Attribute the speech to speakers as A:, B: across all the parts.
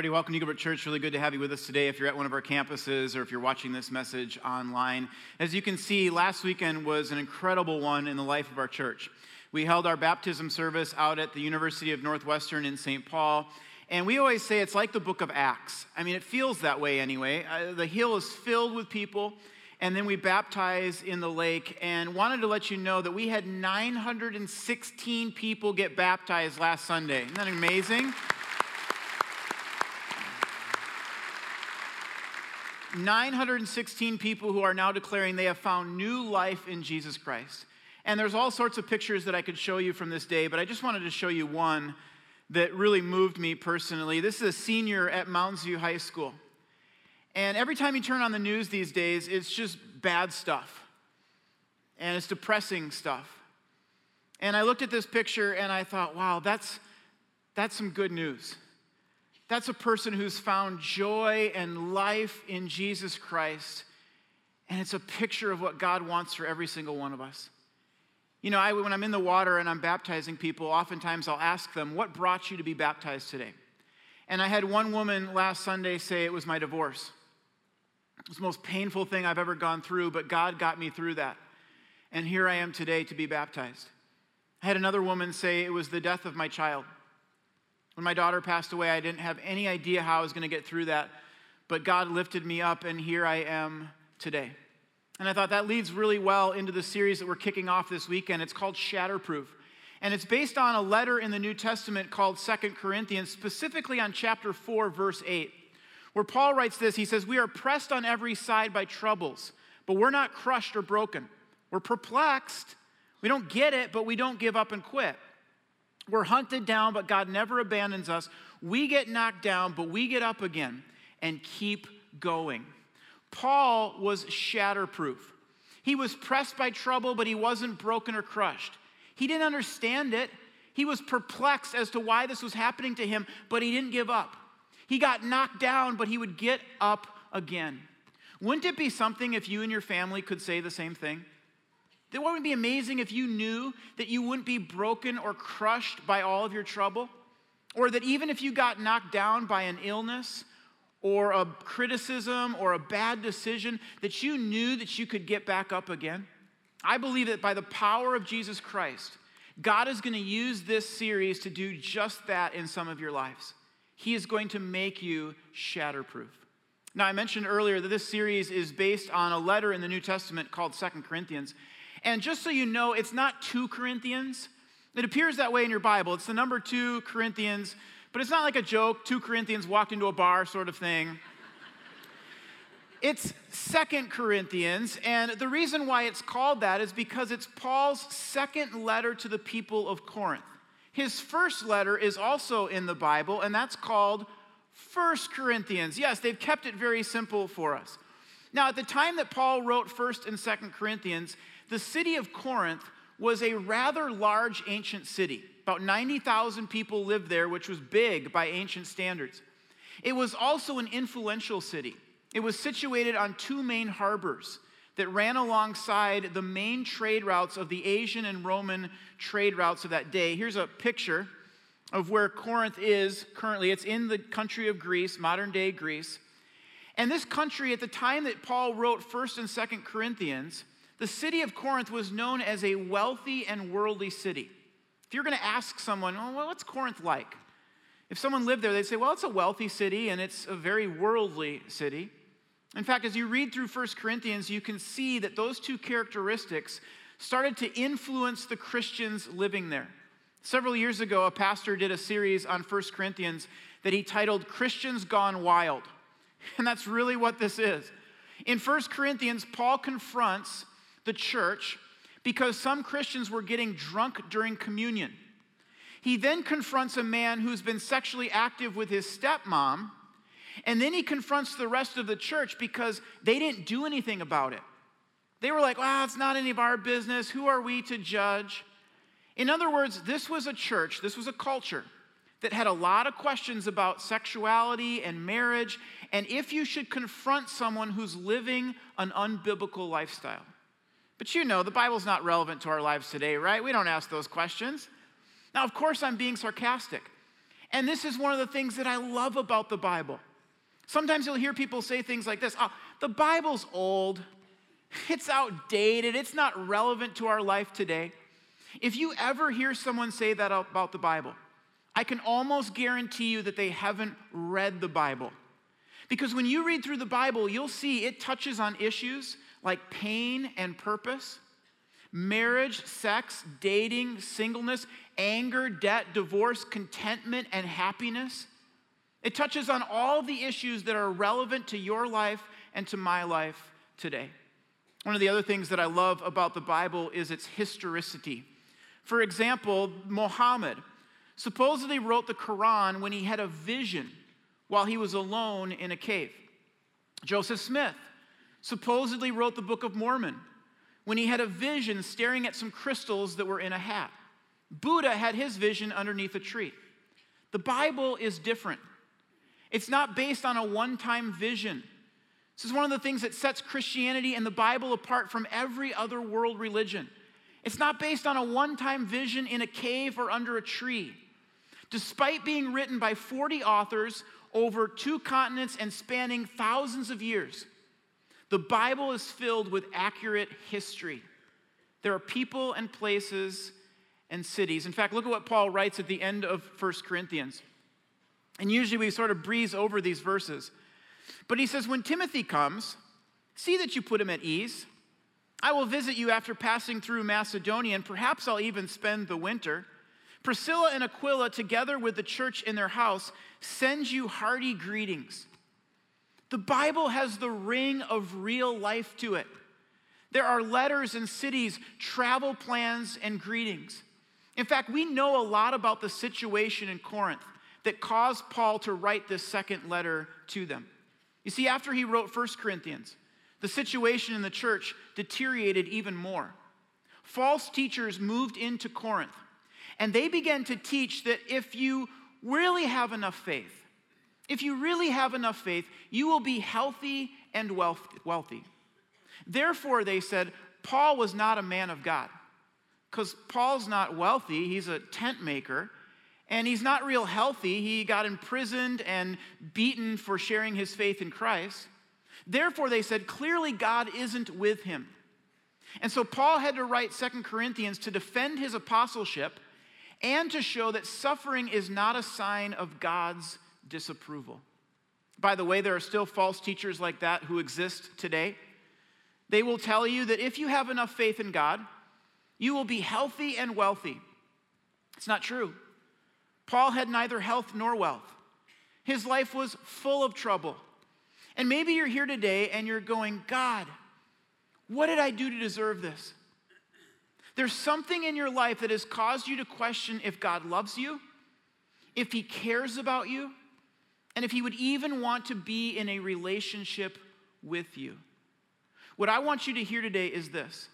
A: everybody. Welcome to Eagle Brook Church. Really good to have you with us today if you're at one of our campuses or if you're watching this message online. As you can see, last weekend was an incredible one in the life of our church. We held our baptism service out at the University of Northwestern in St. Paul. And we always say it's like the book of Acts. I mean, it feels that way anyway. Uh, the hill is filled with people and then we baptized in the lake and wanted to let you know that we had 916 people get baptized last Sunday. Isn't that amazing? 916 people who are now declaring they have found new life in Jesus Christ. And there's all sorts of pictures that I could show you from this day, but I just wanted to show you one that really moved me personally. This is a senior at Mounds View High School. And every time you turn on the news these days, it's just bad stuff. And it's depressing stuff. And I looked at this picture and I thought, wow, that's, that's some good news. That's a person who's found joy and life in Jesus Christ. And it's a picture of what God wants for every single one of us. You know, I, when I'm in the water and I'm baptizing people, oftentimes I'll ask them, What brought you to be baptized today? And I had one woman last Sunday say it was my divorce. It's the most painful thing I've ever gone through, but God got me through that. And here I am today to be baptized. I had another woman say it was the death of my child. When my daughter passed away, I didn't have any idea how I was going to get through that, but God lifted me up, and here I am today. And I thought that leads really well into the series that we're kicking off this weekend. It's called Shatterproof. And it's based on a letter in the New Testament called Second Corinthians, specifically on chapter 4, verse 8 where Paul writes this he says, We are pressed on every side by troubles, but we're not crushed or broken. We're perplexed. We don't get it, but we don't give up and quit. We're hunted down, but God never abandons us. We get knocked down, but we get up again and keep going. Paul was shatterproof. He was pressed by trouble, but he wasn't broken or crushed. He didn't understand it. He was perplexed as to why this was happening to him, but he didn't give up. He got knocked down, but he would get up again. Wouldn't it be something if you and your family could say the same thing? That wouldn't be amazing if you knew that you wouldn't be broken or crushed by all of your trouble? Or that even if you got knocked down by an illness or a criticism or a bad decision, that you knew that you could get back up again? I believe that by the power of Jesus Christ, God is going to use this series to do just that in some of your lives. He is going to make you shatterproof. Now, I mentioned earlier that this series is based on a letter in the New Testament called Second Corinthians. And just so you know, it's not 2 Corinthians. It appears that way in your Bible. It's the number 2 Corinthians, but it's not like a joke, 2 Corinthians walked into a bar sort of thing. It's Second Corinthians, and the reason why it's called that is because it's Paul's second letter to the people of Corinth. His first letter is also in the Bible, and that's called First Corinthians. Yes, they've kept it very simple for us. Now, at the time that Paul wrote 1st and 2nd Corinthians, the city of Corinth was a rather large ancient city. About 90,000 people lived there, which was big by ancient standards. It was also an influential city. It was situated on two main harbors that ran alongside the main trade routes of the Asian and Roman trade routes of that day. Here's a picture of where Corinth is currently. It's in the country of Greece, modern day Greece. And this country, at the time that Paul wrote 1st and 2nd Corinthians, the city of Corinth was known as a wealthy and worldly city. If you're going to ask someone, oh, well, what's Corinth like? If someone lived there, they'd say, well, it's a wealthy city and it's a very worldly city. In fact, as you read through 1 Corinthians, you can see that those two characteristics started to influence the Christians living there. Several years ago, a pastor did a series on 1 Corinthians that he titled Christians Gone Wild. And that's really what this is. In 1 Corinthians, Paul confronts the church because some Christians were getting drunk during communion. He then confronts a man who's been sexually active with his stepmom and then he confronts the rest of the church because they didn't do anything about it. They were like, well, it's not any of our business. Who are we to judge? In other words, this was a church, this was a culture that had a lot of questions about sexuality and marriage, and if you should confront someone who's living an unbiblical lifestyle. But you know, the Bible's not relevant to our lives today, right? We don't ask those questions. Now, of course, I'm being sarcastic. And this is one of the things that I love about the Bible. Sometimes you'll hear people say things like this oh, the Bible's old, it's outdated, it's not relevant to our life today. If you ever hear someone say that about the Bible, I can almost guarantee you that they haven't read the Bible. Because when you read through the Bible, you'll see it touches on issues like pain and purpose, marriage, sex, dating, singleness, anger, debt, divorce, contentment, and happiness. It touches on all the issues that are relevant to your life and to my life today. One of the other things that I love about the Bible is its historicity. For example, Muhammad supposedly wrote the Quran when he had a vision while he was alone in a cave. Joseph Smith supposedly wrote the Book of Mormon when he had a vision staring at some crystals that were in a hat. Buddha had his vision underneath a tree. The Bible is different. It's not based on a one time vision. This is one of the things that sets Christianity and the Bible apart from every other world religion. It's not based on a one time vision in a cave or under a tree. Despite being written by 40 authors over two continents and spanning thousands of years, the Bible is filled with accurate history. There are people and places and cities. In fact, look at what Paul writes at the end of 1 Corinthians. And usually we sort of breeze over these verses. But he says, When Timothy comes, see that you put him at ease. I will visit you after passing through Macedonia, and perhaps I'll even spend the winter. Priscilla and Aquila, together with the church in their house, send you hearty greetings. The Bible has the ring of real life to it. There are letters and cities, travel plans, and greetings. In fact, we know a lot about the situation in Corinth that caused Paul to write this second letter to them. You see, after he wrote 1 Corinthians, the situation in the church deteriorated even more. False teachers moved into Corinth, and they began to teach that if you really have enough faith, if you really have enough faith, you will be healthy and wealthy. Therefore, they said, Paul was not a man of God. Because Paul's not wealthy, he's a tent maker, and he's not real healthy. He got imprisoned and beaten for sharing his faith in Christ. Therefore, they said, clearly God isn't with him. And so Paul had to write Second Corinthians to defend his apostleship and to show that suffering is not a sign of God's disapproval. By the way, there are still false teachers like that who exist today. They will tell you that if you have enough faith in God, you will be healthy and wealthy. It's not true. Paul had neither health nor wealth. His life was full of trouble. And maybe you're here today and you're going, God, what did I do to deserve this? There's something in your life that has caused you to question if God loves you, if He cares about you, and if he would even want to be in a relationship with you. What I want you to hear today is this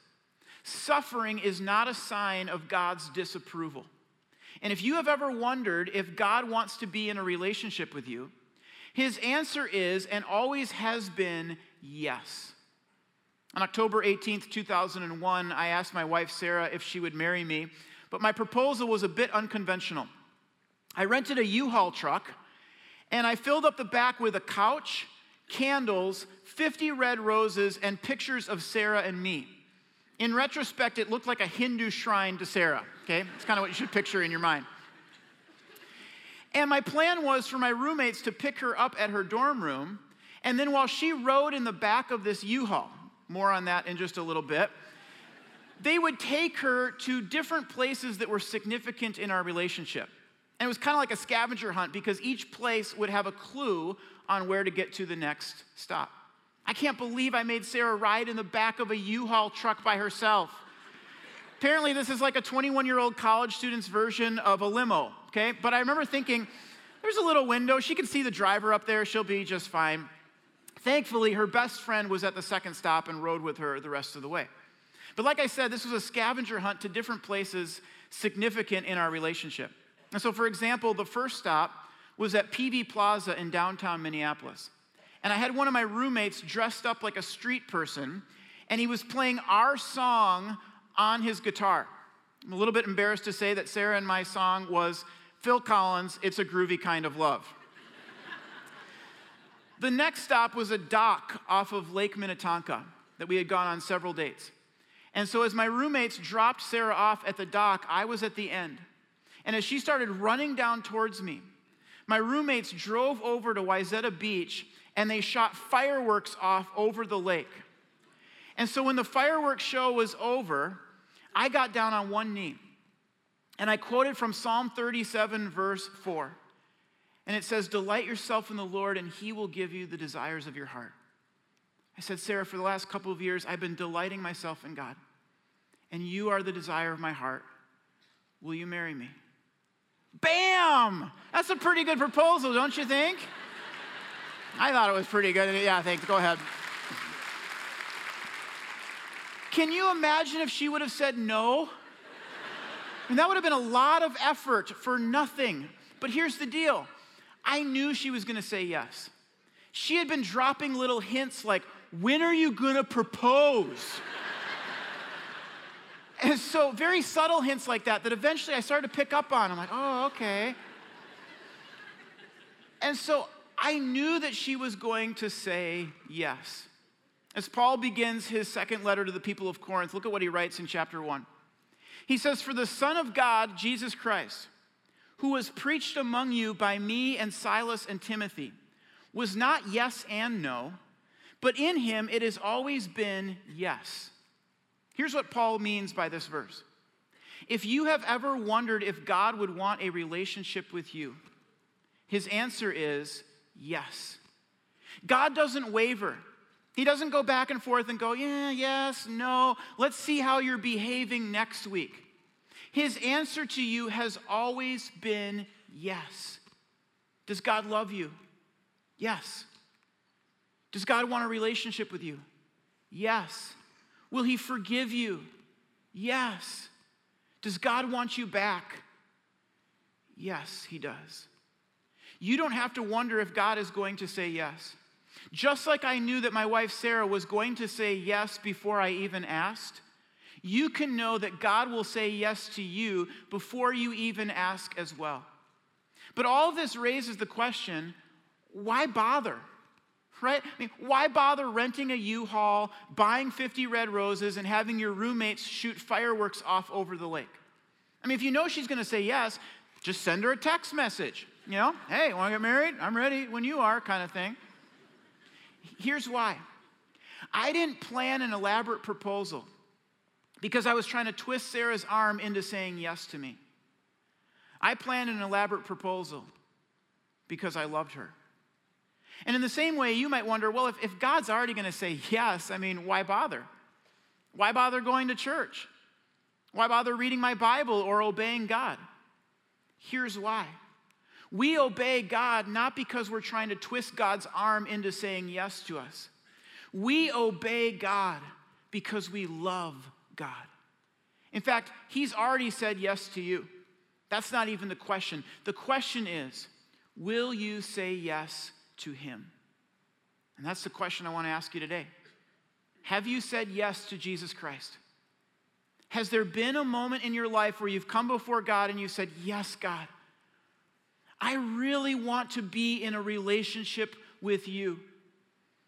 A: suffering is not a sign of God's disapproval. And if you have ever wondered if God wants to be in a relationship with you, his answer is and always has been yes. On October 18th, 2001, I asked my wife Sarah if she would marry me, but my proposal was a bit unconventional. I rented a U Haul truck and I filled up the back with a couch, candles, 50 red roses, and pictures of Sarah and me. In retrospect, it looked like a Hindu shrine to Sarah, okay? It's kind of what you should picture in your mind. And my plan was for my roommates to pick her up at her dorm room, and then while she rode in the back of this U Haul, more on that in just a little bit, they would take her to different places that were significant in our relationship. And it was kind of like a scavenger hunt because each place would have a clue on where to get to the next stop. I can't believe I made Sarah ride in the back of a U Haul truck by herself. Apparently, this is like a 21 year old college student's version of a limo, okay? But I remember thinking, there's a little window. She can see the driver up there. She'll be just fine. Thankfully, her best friend was at the second stop and rode with her the rest of the way. But like I said, this was a scavenger hunt to different places significant in our relationship. And so, for example, the first stop was at Peavey Plaza in downtown Minneapolis. And I had one of my roommates dressed up like a street person, and he was playing our song on his guitar. I'm a little bit embarrassed to say that Sarah and my song was Phil Collins, It's a Groovy Kind of Love. the next stop was a dock off of Lake Minnetonka that we had gone on several dates. And so, as my roommates dropped Sarah off at the dock, I was at the end. And as she started running down towards me, my roommates drove over to Wayzata Beach and they shot fireworks off over the lake. And so, when the fireworks show was over, I got down on one knee and I quoted from Psalm 37, verse 4. And it says, Delight yourself in the Lord, and he will give you the desires of your heart. I said, Sarah, for the last couple of years, I've been delighting myself in God, and you are the desire of my heart. Will you marry me? Bam! That's a pretty good proposal, don't you think? I thought it was pretty good. Yeah, thanks. Go ahead. Can you imagine if she would have said no? And that would have been a lot of effort for nothing. But here's the deal I knew she was going to say yes. She had been dropping little hints like, when are you gonna propose? And so, very subtle hints like that, that eventually I started to pick up on. I'm like, oh, okay. And so, I knew that she was going to say yes. As Paul begins his second letter to the people of Corinth, look at what he writes in chapter 1. He says, For the Son of God, Jesus Christ, who was preached among you by me and Silas and Timothy, was not yes and no but in him, it has always been yes. Here's what Paul means by this verse. If you have ever wondered if God would want a relationship with you, his answer is yes. God doesn't waver. He doesn't go back and forth and go, yeah, yes, no. Let's see how you're behaving next week. His answer to you has always been yes. Does God love you? Yes. Does God want a relationship with you? Yes. Will He forgive you? Yes. Does God want you back? Yes, He does. You don't have to wonder if God is going to say yes. Just like I knew that my wife Sarah was going to say yes before I even asked, you can know that God will say yes to you before you even ask as well. But all this raises the question why bother? Right? I mean, why bother renting a U-Haul, buying 50 red roses, and having your roommates shoot fireworks off over the lake? I mean, if you know she's going to say yes, just send her a text message. You know, hey, want to get married? I'm ready when you are, kind of thing. Here's why I didn't plan an elaborate proposal because I was trying to twist Sarah's arm into saying yes to me. I planned an elaborate proposal because I loved her. And in the same way, you might wonder well, if, if God's already going to say yes, I mean, why bother? Why bother going to church? Why bother reading my Bible or obeying God? Here's why. We obey God not because we're trying to twist God's arm into saying yes to us. We obey God because we love God. In fact, He's already said yes to you. That's not even the question. The question is will you say yes to Him? And that's the question I want to ask you today. Have you said yes to Jesus Christ? Has there been a moment in your life where you've come before God and you said, Yes, God, I really want to be in a relationship with you?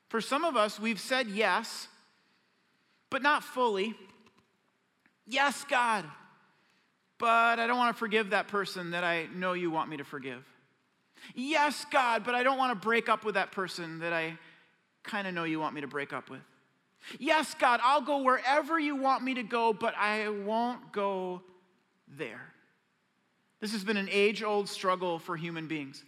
A: For some of us, we've said yes, but not fully. Yes, God, but I don't want to forgive that person that I know you want me to forgive. Yes, God, but I don't want to break up with that person that I kind of know you want me to break up with. Yes, God, I'll go wherever you want me to go, but I won't go there. This has been an age old struggle for human beings.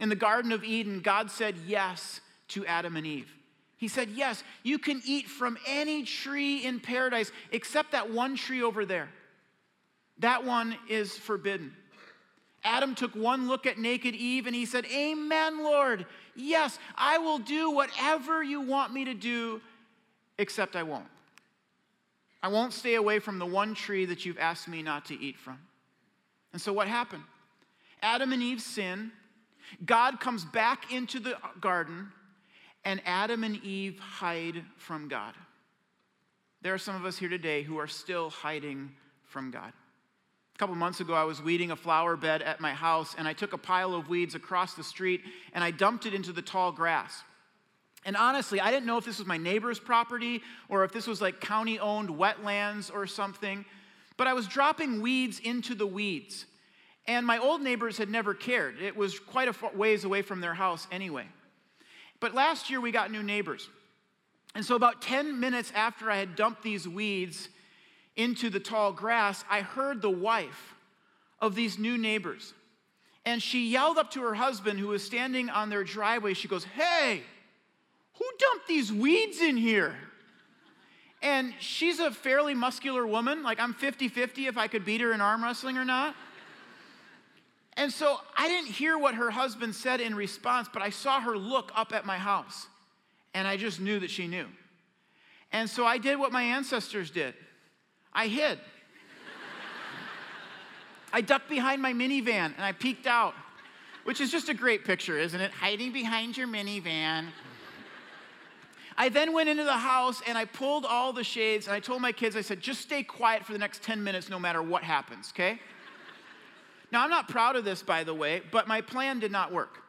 A: In the Garden of Eden, God said yes to Adam and Eve. He said, Yes, you can eat from any tree in paradise except that one tree over there. That one is forbidden. Adam took one look at naked Eve and he said, Amen, Lord. Yes, I will do whatever you want me to do, except I won't. I won't stay away from the one tree that you've asked me not to eat from. And so what happened? Adam and Eve sin. God comes back into the garden, and Adam and Eve hide from God. There are some of us here today who are still hiding from God. A couple months ago, I was weeding a flower bed at my house, and I took a pile of weeds across the street and I dumped it into the tall grass. And honestly, I didn't know if this was my neighbor's property or if this was like county owned wetlands or something, but I was dropping weeds into the weeds. And my old neighbors had never cared. It was quite a ways away from their house anyway. But last year we got new neighbors. And so, about 10 minutes after I had dumped these weeds into the tall grass, I heard the wife of these new neighbors. And she yelled up to her husband, who was standing on their driveway. She goes, Hey, who dumped these weeds in here? And she's a fairly muscular woman. Like, I'm 50 50 if I could beat her in arm wrestling or not. And so I didn't hear what her husband said in response, but I saw her look up at my house. And I just knew that she knew. And so I did what my ancestors did I hid. I ducked behind my minivan and I peeked out, which is just a great picture, isn't it? Hiding behind your minivan. I then went into the house and I pulled all the shades and I told my kids, I said, just stay quiet for the next 10 minutes no matter what happens, okay? now, I'm not proud of this, by the way, but my plan did not work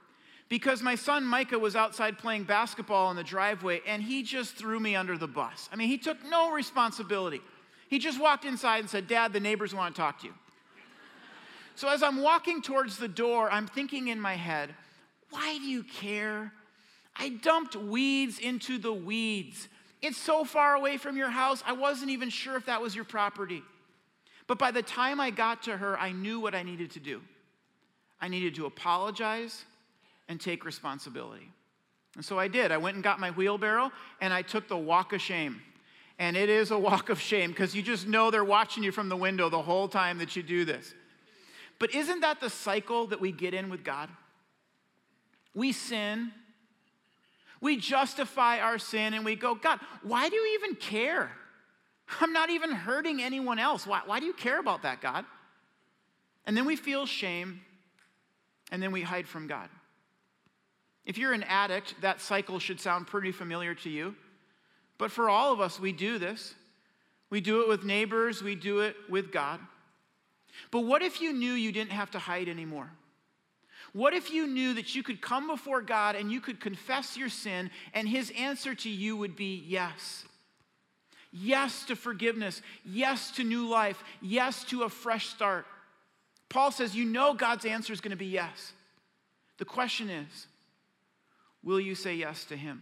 A: because my son Micah was outside playing basketball in the driveway and he just threw me under the bus. I mean, he took no responsibility. He just walked inside and said, Dad, the neighbors want to talk to you. so as I'm walking towards the door, I'm thinking in my head, why do you care? I dumped weeds into the weeds. It's so far away from your house, I wasn't even sure if that was your property. But by the time I got to her, I knew what I needed to do. I needed to apologize and take responsibility. And so I did. I went and got my wheelbarrow and I took the walk of shame. And it is a walk of shame because you just know they're watching you from the window the whole time that you do this. But isn't that the cycle that we get in with God? We sin, we justify our sin, and we go, God, why do you even care? I'm not even hurting anyone else. Why, why do you care about that, God? And then we feel shame, and then we hide from God. If you're an addict, that cycle should sound pretty familiar to you. But for all of us, we do this. We do it with neighbors, we do it with God. But what if you knew you didn't have to hide anymore? What if you knew that you could come before God and you could confess your sin, and His answer to you would be yes? Yes to forgiveness, yes to new life, yes to a fresh start. Paul says, You know God's answer is going to be yes. The question is, will you say yes to Him?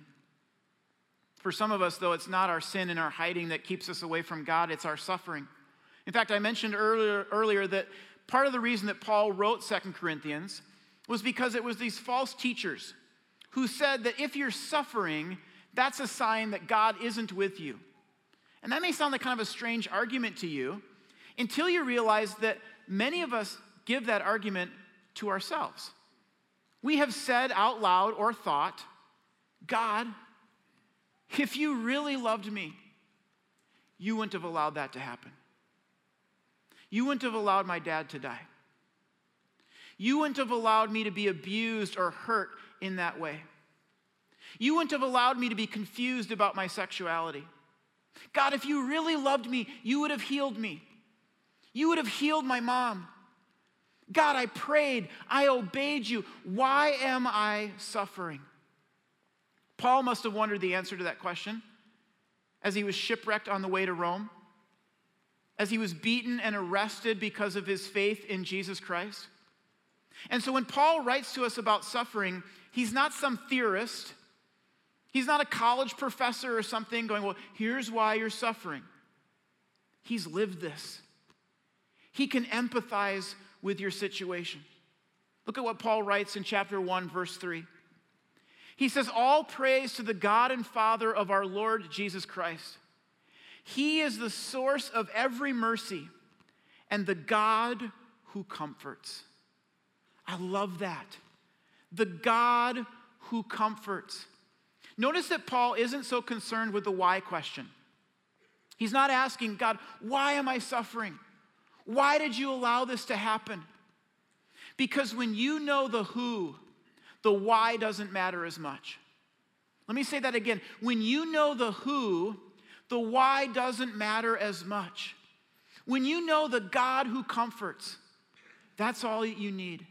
A: For some of us, though, it's not our sin and our hiding that keeps us away from God, it's our suffering. In fact, I mentioned earlier, earlier that part of the reason that Paul wrote Second Corinthians was because it was these false teachers who said that if you're suffering, that's a sign that God isn't with you. And that may sound like kind of a strange argument to you until you realize that many of us give that argument to ourselves. We have said out loud or thought, God, if you really loved me, you wouldn't have allowed that to happen. You wouldn't have allowed my dad to die. You wouldn't have allowed me to be abused or hurt in that way. You wouldn't have allowed me to be confused about my sexuality. God, if you really loved me, you would have healed me. You would have healed my mom. God, I prayed, I obeyed you. Why am I suffering? Paul must have wondered the answer to that question as he was shipwrecked on the way to Rome, as he was beaten and arrested because of his faith in Jesus Christ. And so when Paul writes to us about suffering, he's not some theorist. He's not a college professor or something going, well, here's why you're suffering. He's lived this. He can empathize with your situation. Look at what Paul writes in chapter 1, verse 3. He says, All praise to the God and Father of our Lord Jesus Christ. He is the source of every mercy and the God who comforts. I love that. The God who comforts. Notice that Paul isn't so concerned with the why question. He's not asking, God, why am I suffering? Why did you allow this to happen? Because when you know the who, the why doesn't matter as much. Let me say that again. When you know the who, the why doesn't matter as much. when you know the God who comforts, that's all you need.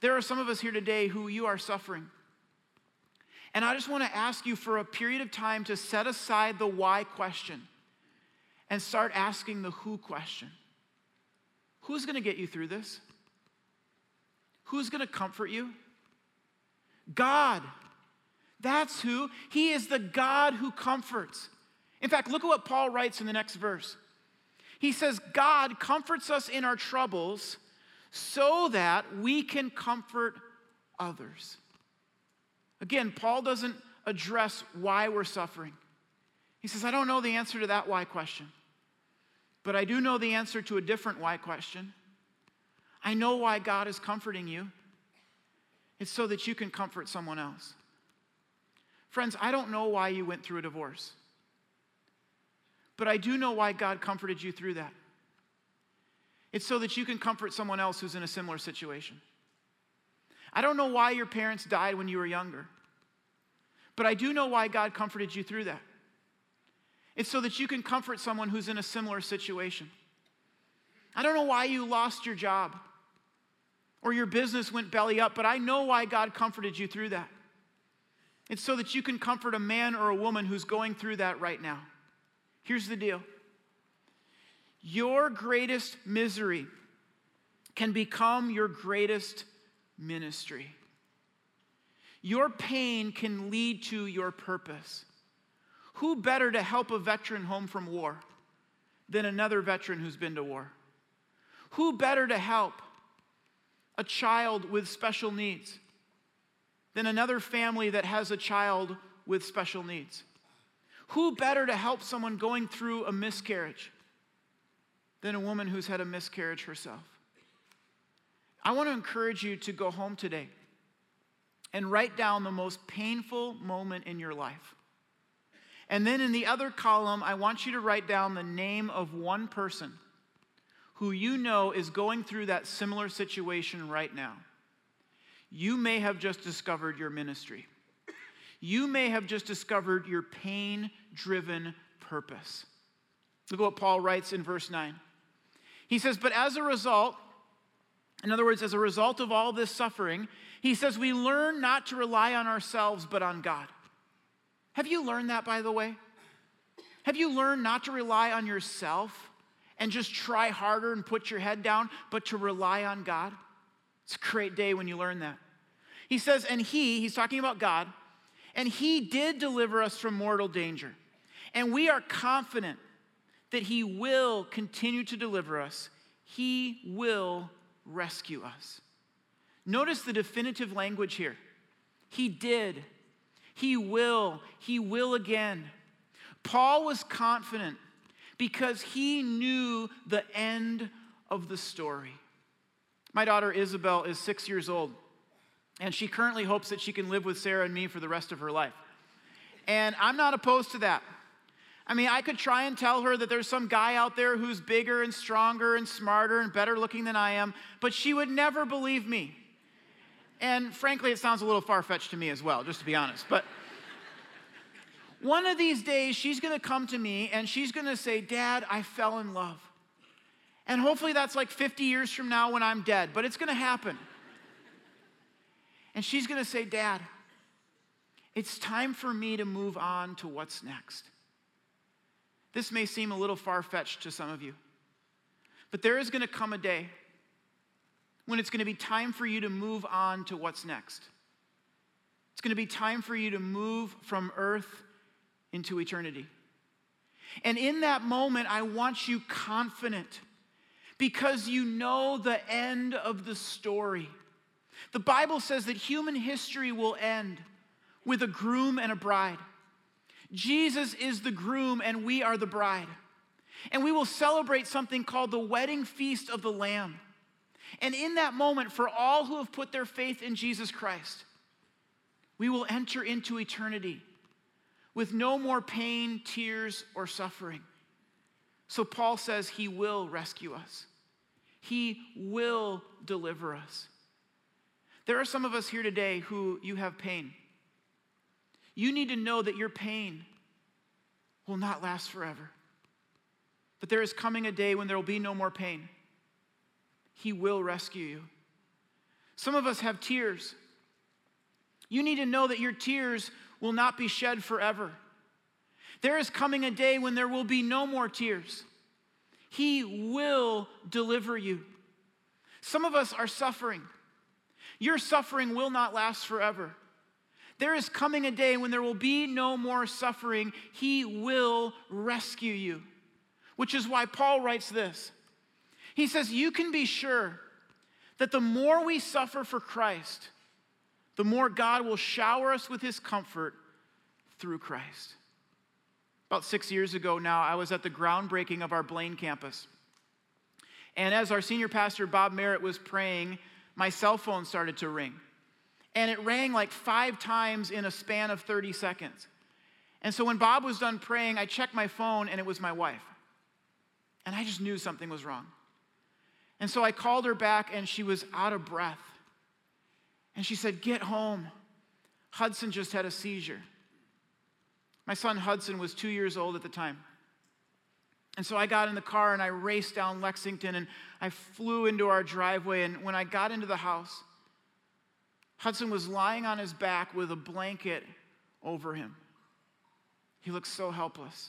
A: There are some of us here today who you are suffering. And I just want to ask you for a period of time to set aside the why question and start asking the who question. Who's going to get you through this? Who's going to comfort you? God. That's who. He is the God who comforts. In fact, look at what Paul writes in the next verse. He says, God comforts us in our troubles so that we can comfort others. Again, Paul doesn't address why we're suffering. He says, I don't know the answer to that why question, but I do know the answer to a different why question. I know why God is comforting you. It's so that you can comfort someone else. Friends, I don't know why you went through a divorce, but I do know why God comforted you through that. It's so that you can comfort someone else who's in a similar situation. I don't know why your parents died when you were younger, but I do know why God comforted you through that. It's so that you can comfort someone who's in a similar situation. I don't know why you lost your job or your business went belly up, but I know why God comforted you through that. It's so that you can comfort a man or a woman who's going through that right now. Here's the deal your greatest misery can become your greatest ministry. Your pain can lead to your purpose. Who better to help a veteran home from war than another veteran who's been to war? Who better to help a child with special needs than another family that has a child with special needs? Who better to help someone going through a miscarriage than a woman who's had a miscarriage herself. I want to encourage you to go home today and write down the most painful moment in your life. And then in the other column, I want you to write down the name of one person who you know is going through that similar situation right now. You may have just discovered your ministry. You may have just discovered your pain driven purpose. Look at what Paul writes in verse 9. He says, But as a result, in other words, as a result of all this suffering, he says, we learn not to rely on ourselves, but on God. Have you learned that, by the way? Have you learned not to rely on yourself and just try harder and put your head down, but to rely on God? It's a great day when you learn that. He says, and he, he's talking about God, and he did deliver us from mortal danger. And we are confident that He will continue to deliver us, He will rescue us. Notice the definitive language here. He did, He will, He will again. Paul was confident because he knew the end of the story. My daughter Isabel is six years old, and she currently hopes that she can live with Sarah and me for the rest of her life. And I'm not opposed to that. I mean, I could try and tell her that there's some guy out there who's bigger and stronger and smarter and better looking than I am, but she would never believe me. And frankly, it sounds a little far fetched to me as well, just to be honest. But one of these days, she's gonna come to me and she's gonna say, Dad, I fell in love. And hopefully that's like 50 years from now when I'm dead, but it's gonna happen. And she's gonna say, Dad, it's time for me to move on to what's next. This may seem a little far fetched to some of you, but there is going to come a day when it's going to be time for you to move on to what's next. It's going to be time for you to move from earth into eternity. And in that moment, I want you confident because you know the end of the story. The Bible says that human history will end with a groom and a bride. Jesus is the groom and we are the bride. And we will celebrate something called the wedding feast of the Lamb. And in that moment, for all who have put their faith in Jesus Christ, we will enter into eternity with no more pain, tears, or suffering. So Paul says he will rescue us, he will deliver us. There are some of us here today who you have pain. You need to know that your pain will not last forever. But there is coming a day when there will be no more pain. He will rescue you. Some of us have tears. You need to know that your tears will not be shed forever. There is coming a day when there will be no more tears. He will deliver you. Some of us are suffering. Your suffering will not last forever. There is coming a day when there will be no more suffering. He will rescue you, which is why Paul writes this. He says, You can be sure that the more we suffer for Christ, the more God will shower us with his comfort through Christ. About six years ago now, I was at the groundbreaking of our Blaine campus. And as our senior pastor, Bob Merritt, was praying, my cell phone started to ring. And it rang like five times in a span of 30 seconds. And so when Bob was done praying, I checked my phone and it was my wife. And I just knew something was wrong. And so I called her back and she was out of breath. And she said, Get home. Hudson just had a seizure. My son Hudson was two years old at the time. And so I got in the car and I raced down Lexington and I flew into our driveway. And when I got into the house, Hudson was lying on his back with a blanket over him. He looked so helpless.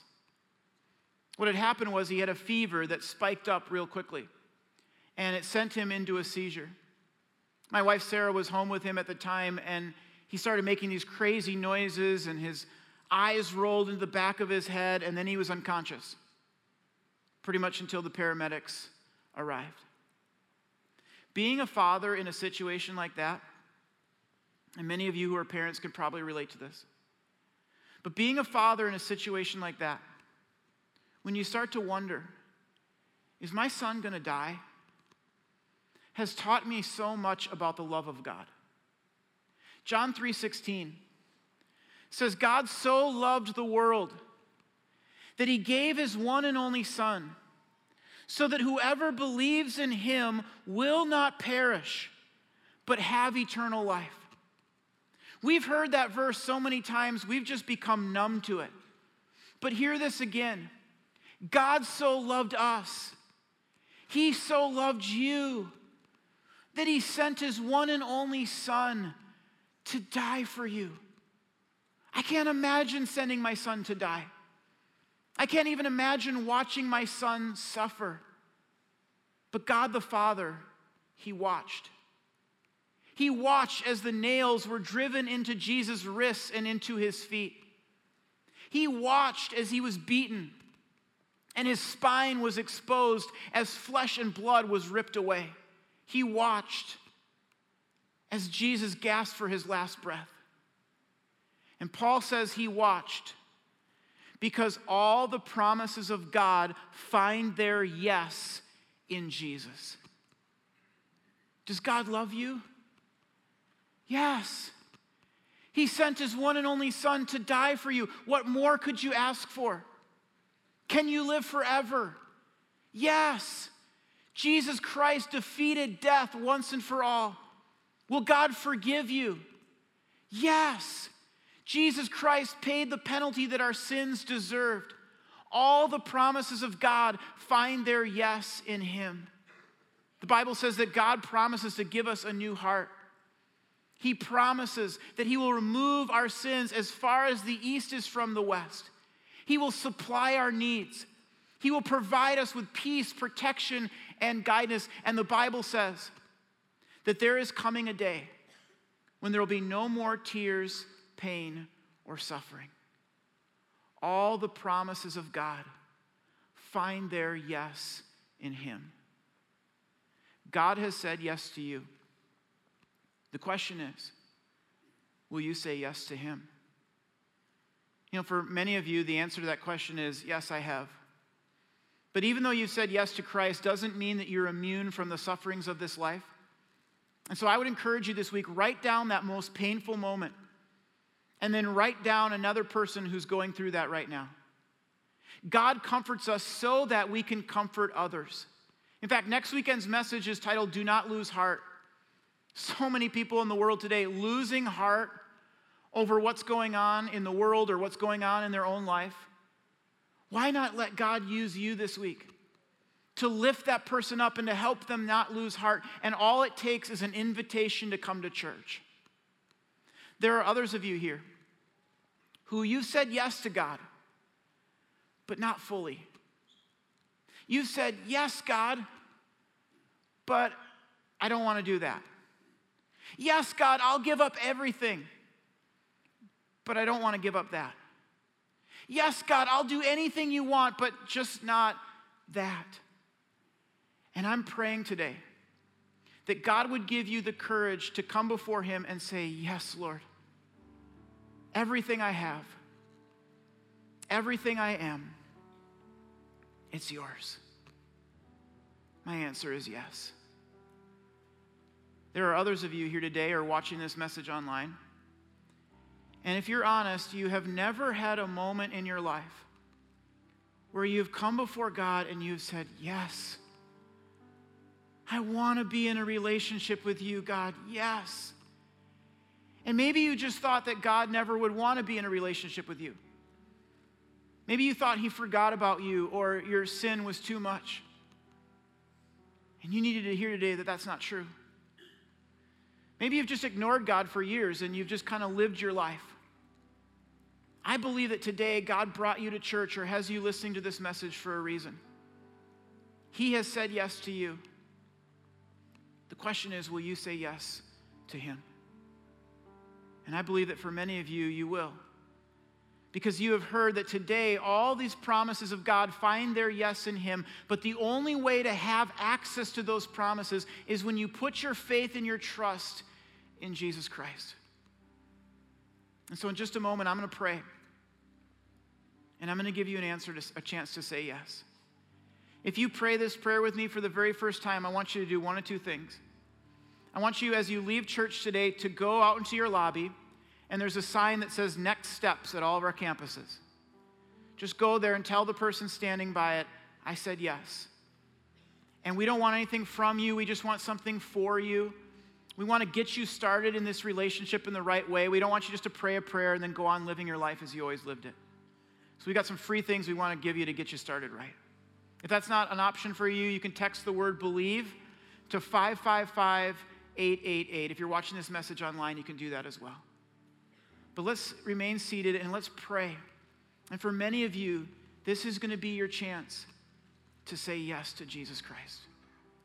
A: What had happened was he had a fever that spiked up real quickly, and it sent him into a seizure. My wife Sarah was home with him at the time, and he started making these crazy noises, and his eyes rolled into the back of his head, and then he was unconscious, pretty much until the paramedics arrived. Being a father in a situation like that, and many of you who are parents can probably relate to this. But being a father in a situation like that, when you start to wonder, is my son going to die? Has taught me so much about the love of God. John 3:16 says God so loved the world that he gave his one and only son so that whoever believes in him will not perish but have eternal life. We've heard that verse so many times, we've just become numb to it. But hear this again God so loved us, He so loved you, that He sent His one and only Son to die for you. I can't imagine sending my son to die. I can't even imagine watching my son suffer. But God the Father, He watched. He watched as the nails were driven into Jesus' wrists and into his feet. He watched as he was beaten and his spine was exposed as flesh and blood was ripped away. He watched as Jesus gasped for his last breath. And Paul says he watched because all the promises of God find their yes in Jesus. Does God love you? Yes. He sent his one and only Son to die for you. What more could you ask for? Can you live forever? Yes. Jesus Christ defeated death once and for all. Will God forgive you? Yes. Jesus Christ paid the penalty that our sins deserved. All the promises of God find their yes in Him. The Bible says that God promises to give us a new heart. He promises that He will remove our sins as far as the east is from the west. He will supply our needs. He will provide us with peace, protection, and guidance. And the Bible says that there is coming a day when there will be no more tears, pain, or suffering. All the promises of God find their yes in Him. God has said yes to you. The question is will you say yes to Him? You know, for many of you, the answer to that question is yes, I have. But even though you've said yes to Christ, doesn't mean that you're immune from the sufferings of this life. And so I would encourage you this week write down that most painful moment and then write down another person who's going through that right now. God comforts us so that we can comfort others. In fact, next weekend's message is titled Do Not Lose Heart. So many people in the world today losing heart over what's going on in the world or what's going on in their own life. Why not let God use you this week to lift that person up and to help them not lose heart? And all it takes is an invitation to come to church. There are others of you here who you said yes to God, but not fully. You said, Yes, God, but I don't want to do that. Yes, God, I'll give up everything, but I don't want to give up that. Yes, God, I'll do anything you want, but just not that. And I'm praying today that God would give you the courage to come before Him and say, Yes, Lord, everything I have, everything I am, it's yours. My answer is yes. There are others of you here today or watching this message online. And if you're honest, you have never had a moment in your life where you've come before God and you've said, Yes, I want to be in a relationship with you, God. Yes. And maybe you just thought that God never would want to be in a relationship with you. Maybe you thought he forgot about you or your sin was too much. And you needed to hear today that that's not true. Maybe you've just ignored God for years and you've just kind of lived your life. I believe that today God brought you to church or has you listening to this message for a reason. He has said yes to you. The question is, will you say yes to Him? And I believe that for many of you, you will because you have heard that today all these promises of God find their yes in Him. But the only way to have access to those promises is when you put your faith and your trust in Jesus Christ. And so, in just a moment, I'm going to pray. And I'm going to give you an answer, to, a chance to say yes. If you pray this prayer with me for the very first time, I want you to do one of two things. I want you, as you leave church today, to go out into your lobby and there's a sign that says next steps at all of our campuses. Just go there and tell the person standing by it, I said yes. And we don't want anything from you, we just want something for you. We want to get you started in this relationship in the right way. We don't want you just to pray a prayer and then go on living your life as you always lived it. So we got some free things we want to give you to get you started right. If that's not an option for you, you can text the word believe to 555 888. If you're watching this message online, you can do that as well. But let's remain seated and let's pray. And for many of you, this is going to be your chance to say yes to Jesus Christ.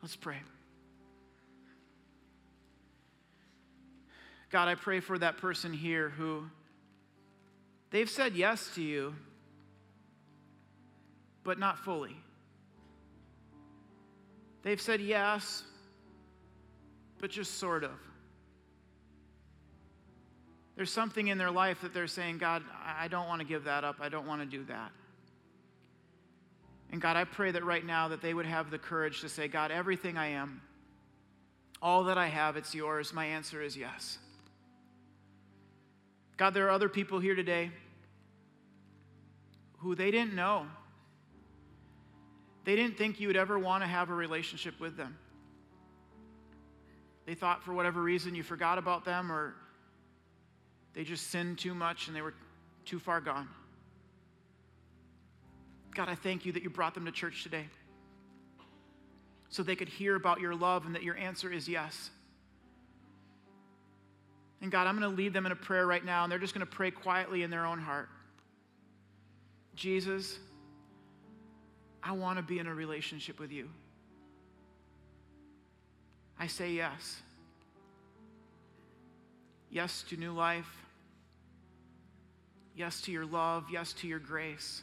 A: Let's pray. God, I pray for that person here who they've said yes to you, but not fully. They've said yes, but just sort of. There's something in their life that they're saying, God, I don't want to give that up. I don't want to do that. And God, I pray that right now that they would have the courage to say, God, everything I am, all that I have, it's yours. My answer is yes. God, there are other people here today who they didn't know. They didn't think you would ever want to have a relationship with them. They thought for whatever reason you forgot about them or they just sinned too much and they were too far gone. God, I thank you that you brought them to church today so they could hear about your love and that your answer is yes. And God, I'm going to lead them in a prayer right now, and they're just going to pray quietly in their own heart. Jesus, I want to be in a relationship with you. I say yes. Yes to new life. Yes to your love. Yes to your grace.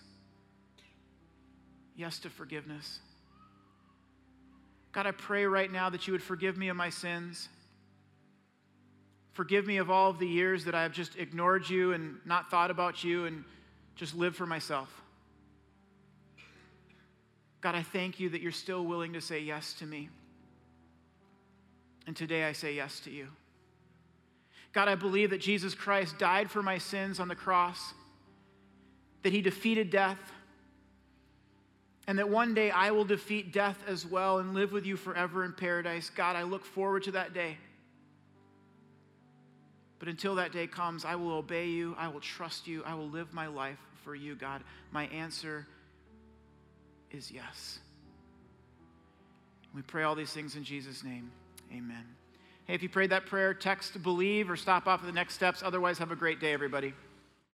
A: Yes to forgiveness. God, I pray right now that you would forgive me of my sins. Forgive me of all of the years that I have just ignored you and not thought about you and just lived for myself. God, I thank you that you're still willing to say yes to me. And today I say yes to you. God, I believe that Jesus Christ died for my sins on the cross, that he defeated death, and that one day I will defeat death as well and live with you forever in paradise. God, I look forward to that day. But until that day comes, I will obey you, I will trust you, I will live my life for you, God. My answer is yes. We pray all these things in Jesus' name. Amen. Hey, if you prayed that prayer, text believe or stop off at the next steps. Otherwise, have a great day, everybody.